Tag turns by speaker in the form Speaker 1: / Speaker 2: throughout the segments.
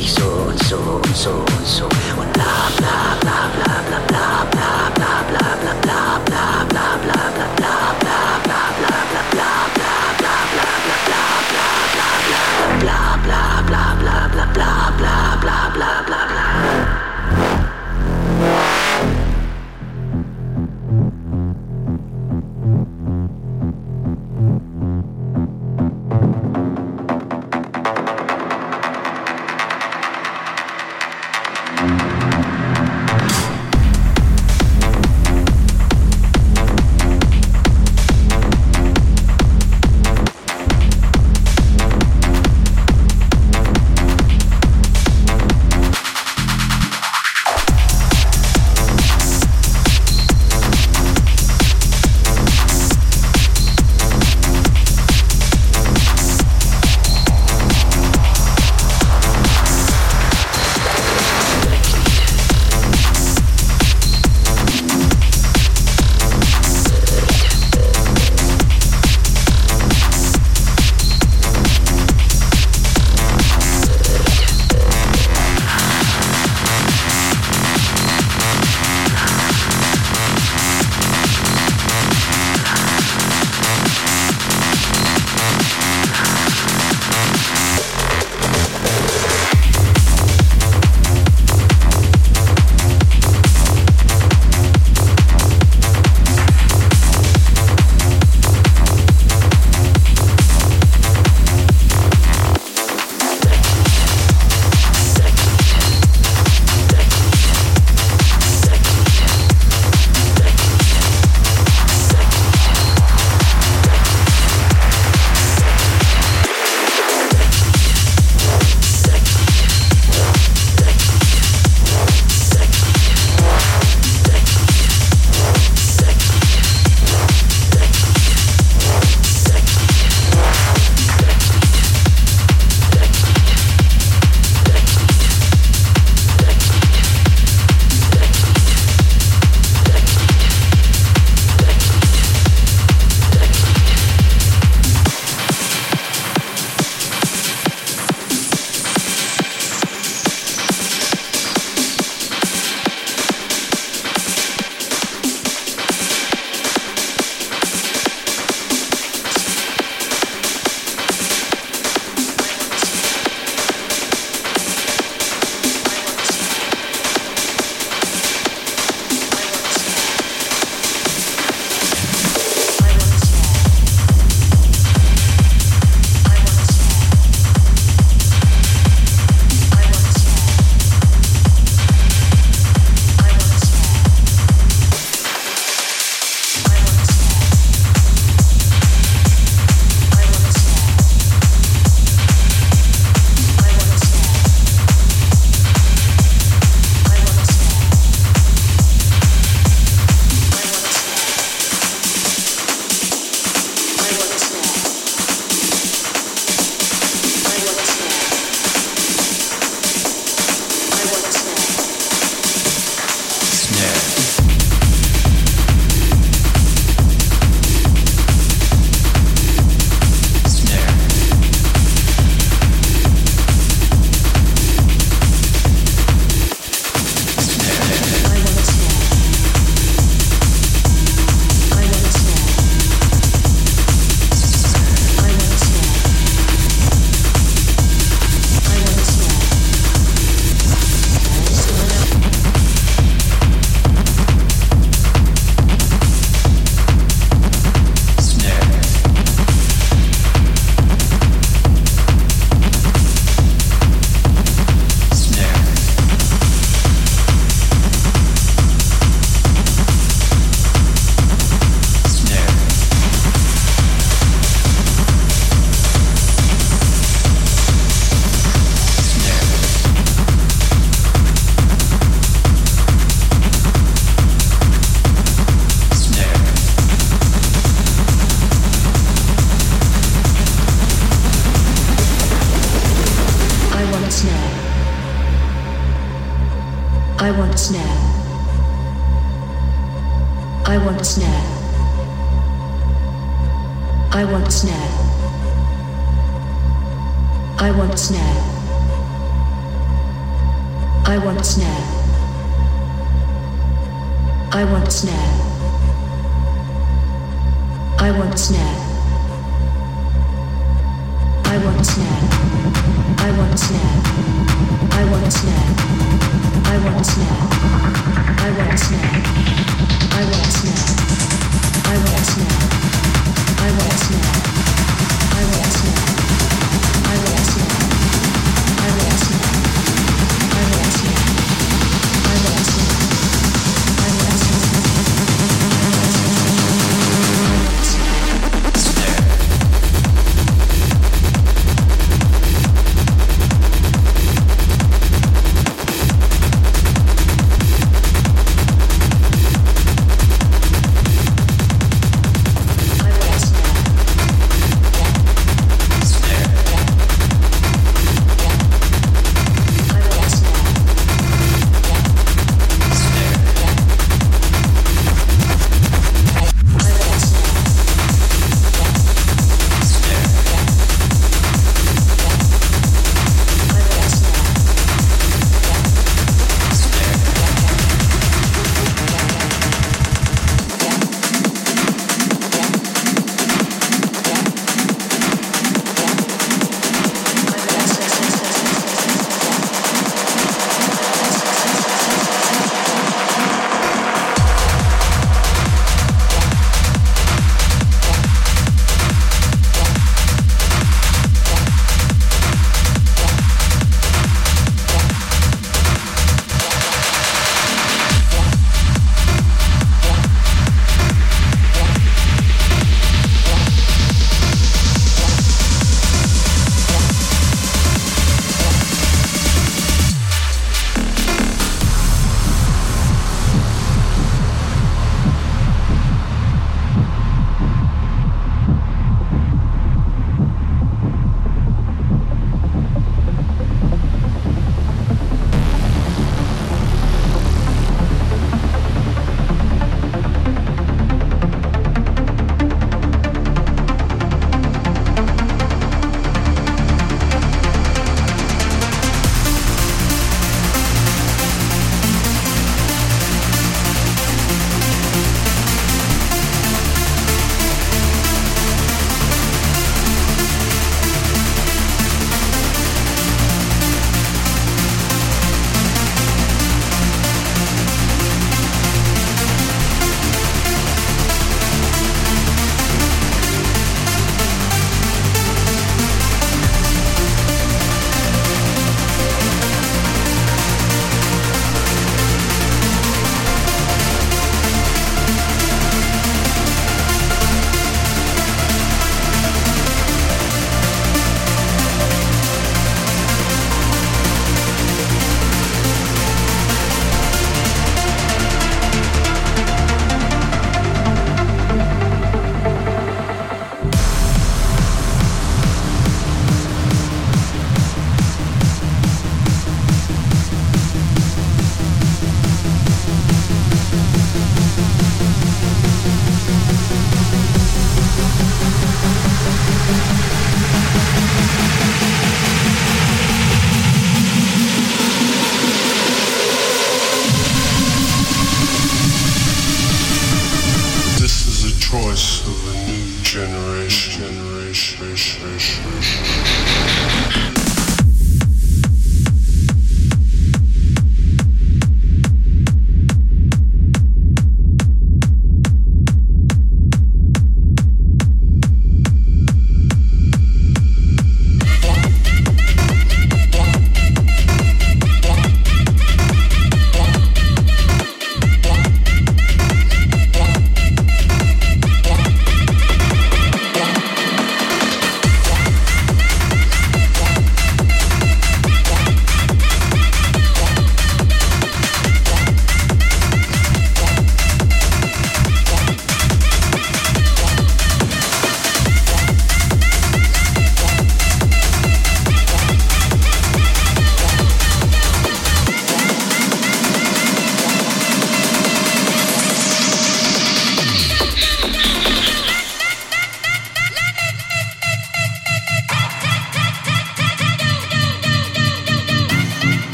Speaker 1: so, so, so, so.
Speaker 2: and
Speaker 3: so love, love.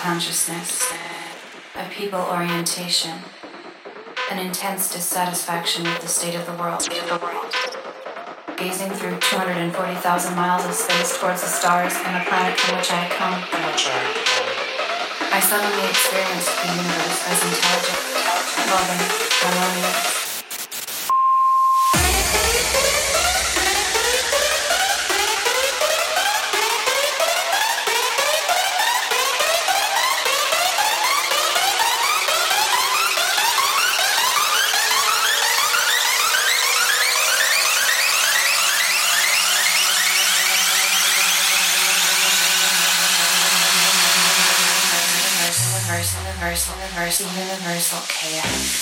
Speaker 3: Consciousness, a people orientation, an intense dissatisfaction with the state of the world. Gazing through 240,000 miles of space towards the stars and the planet from which I come, I suddenly experienced the universe as intelligent, loving, harmonious, universal, chaos.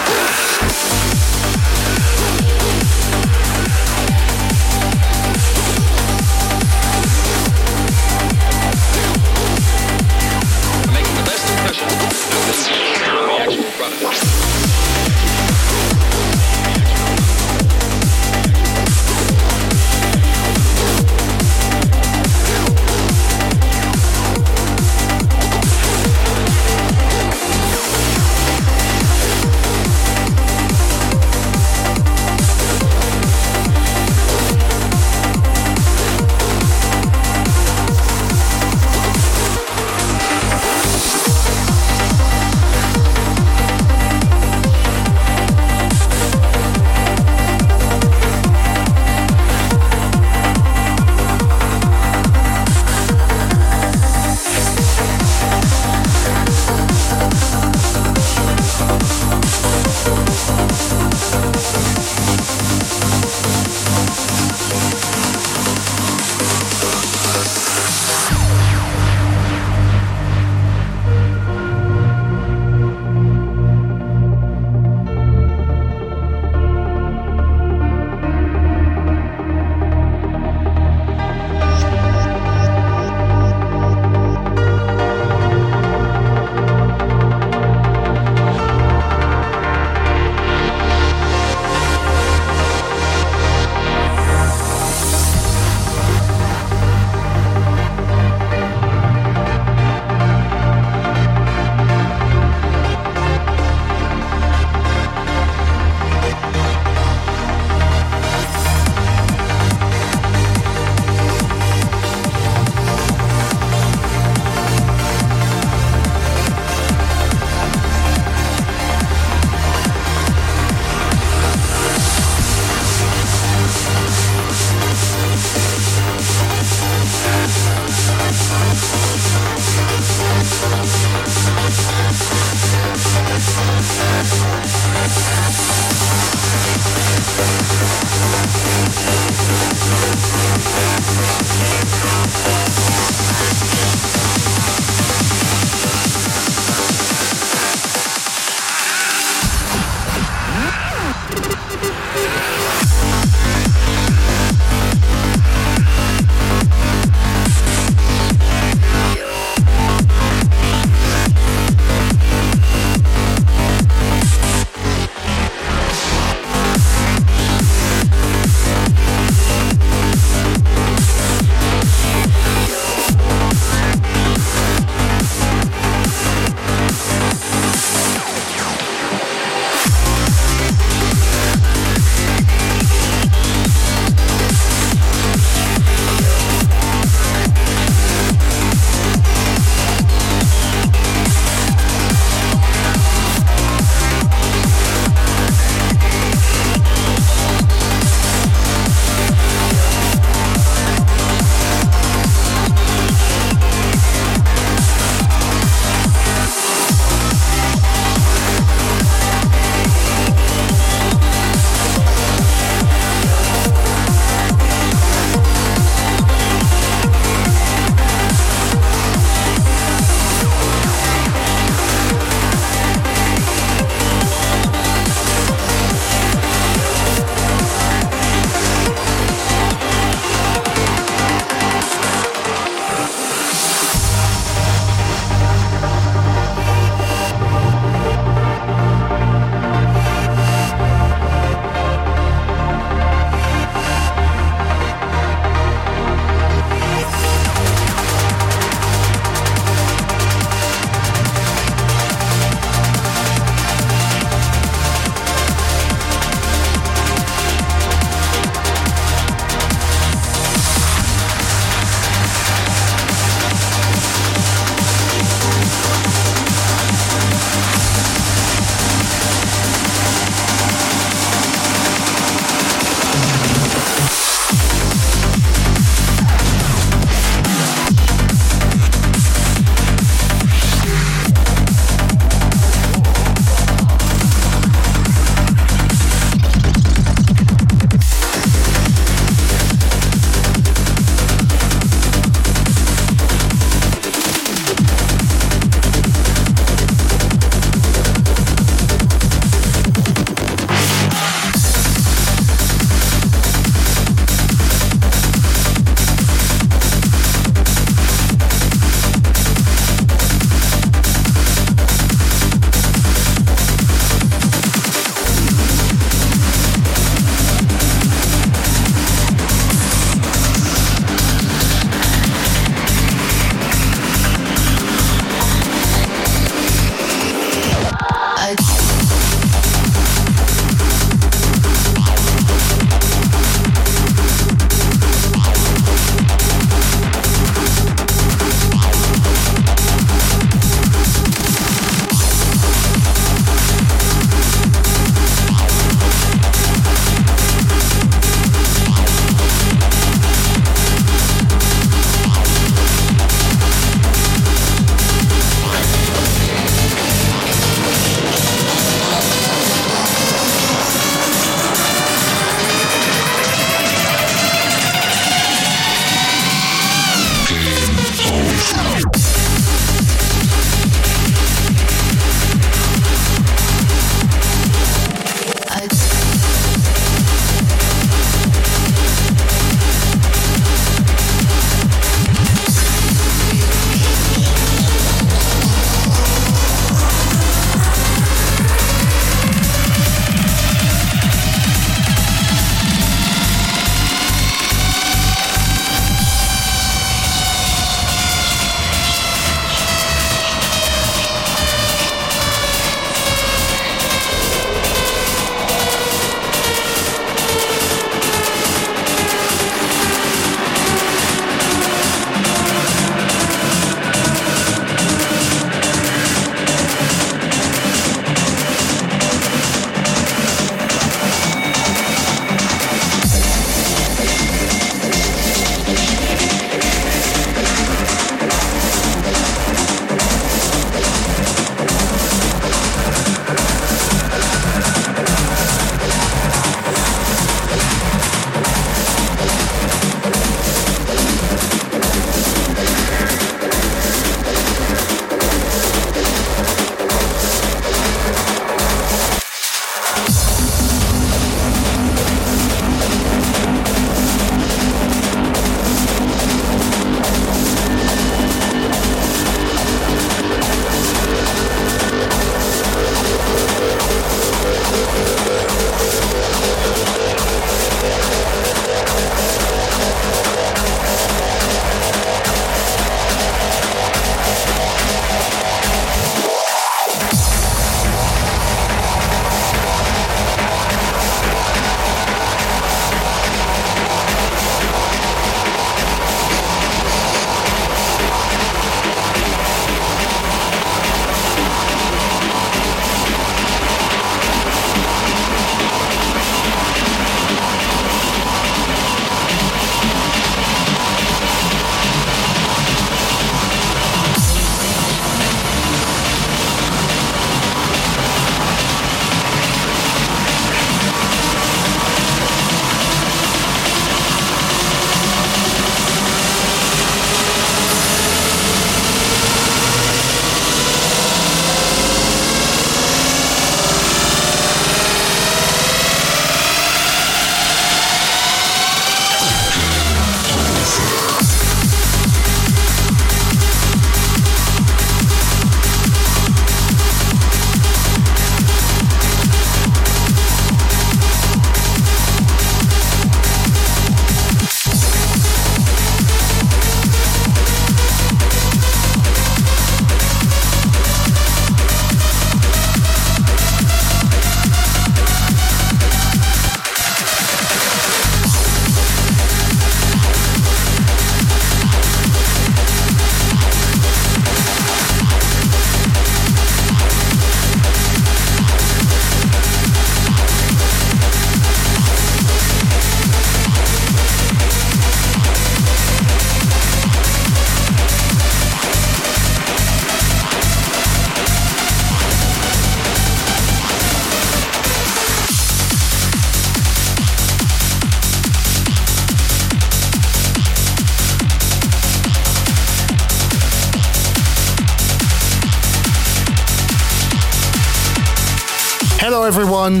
Speaker 4: Everyone.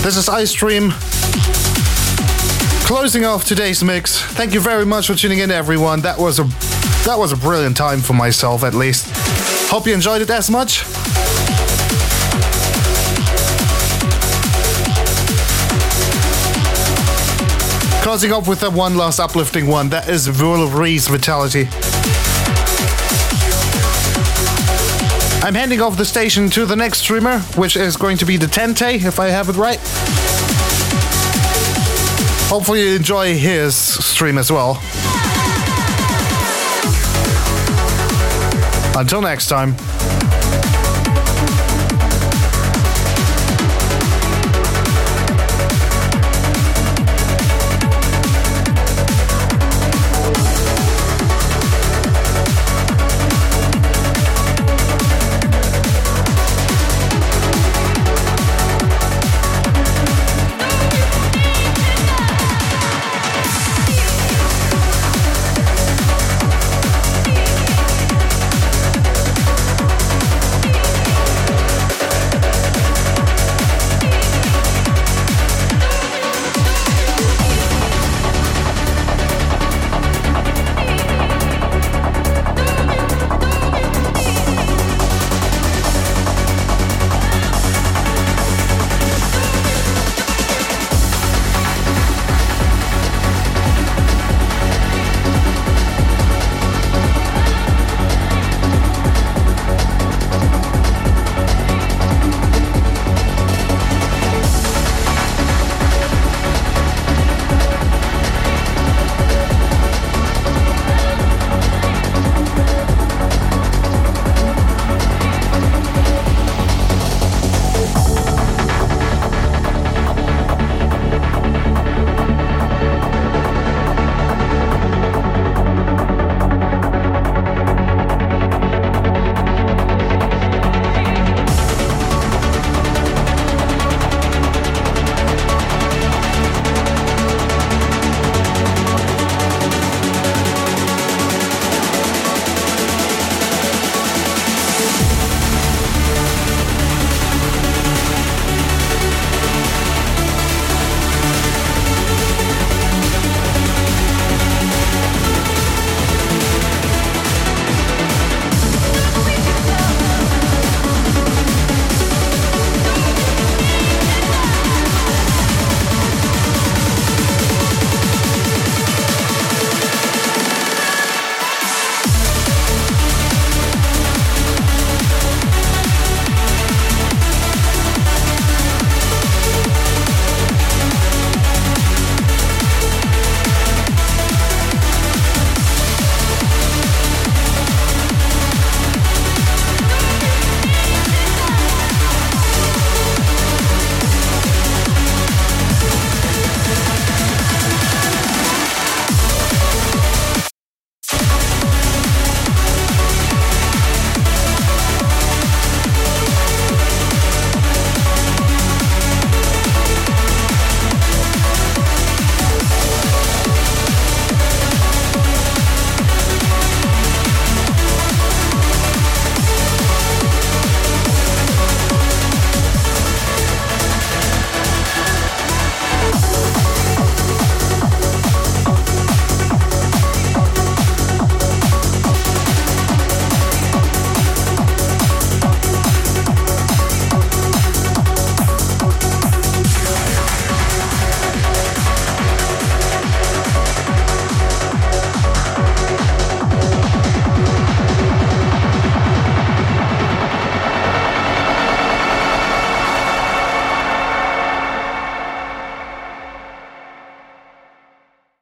Speaker 4: This is Icedream. Closing off today's mix. Thank you very much for tuning in, everyone. That was a that was a brilliant time for myself, at least. Hope you enjoyed it as much. Closing off with that one last uplifting one. That is Will Rees Vitality. I'm handing off the station to the next streamer, which is going to be the Tente, if I have it right. Hopefully you enjoy his stream as well. Until next time.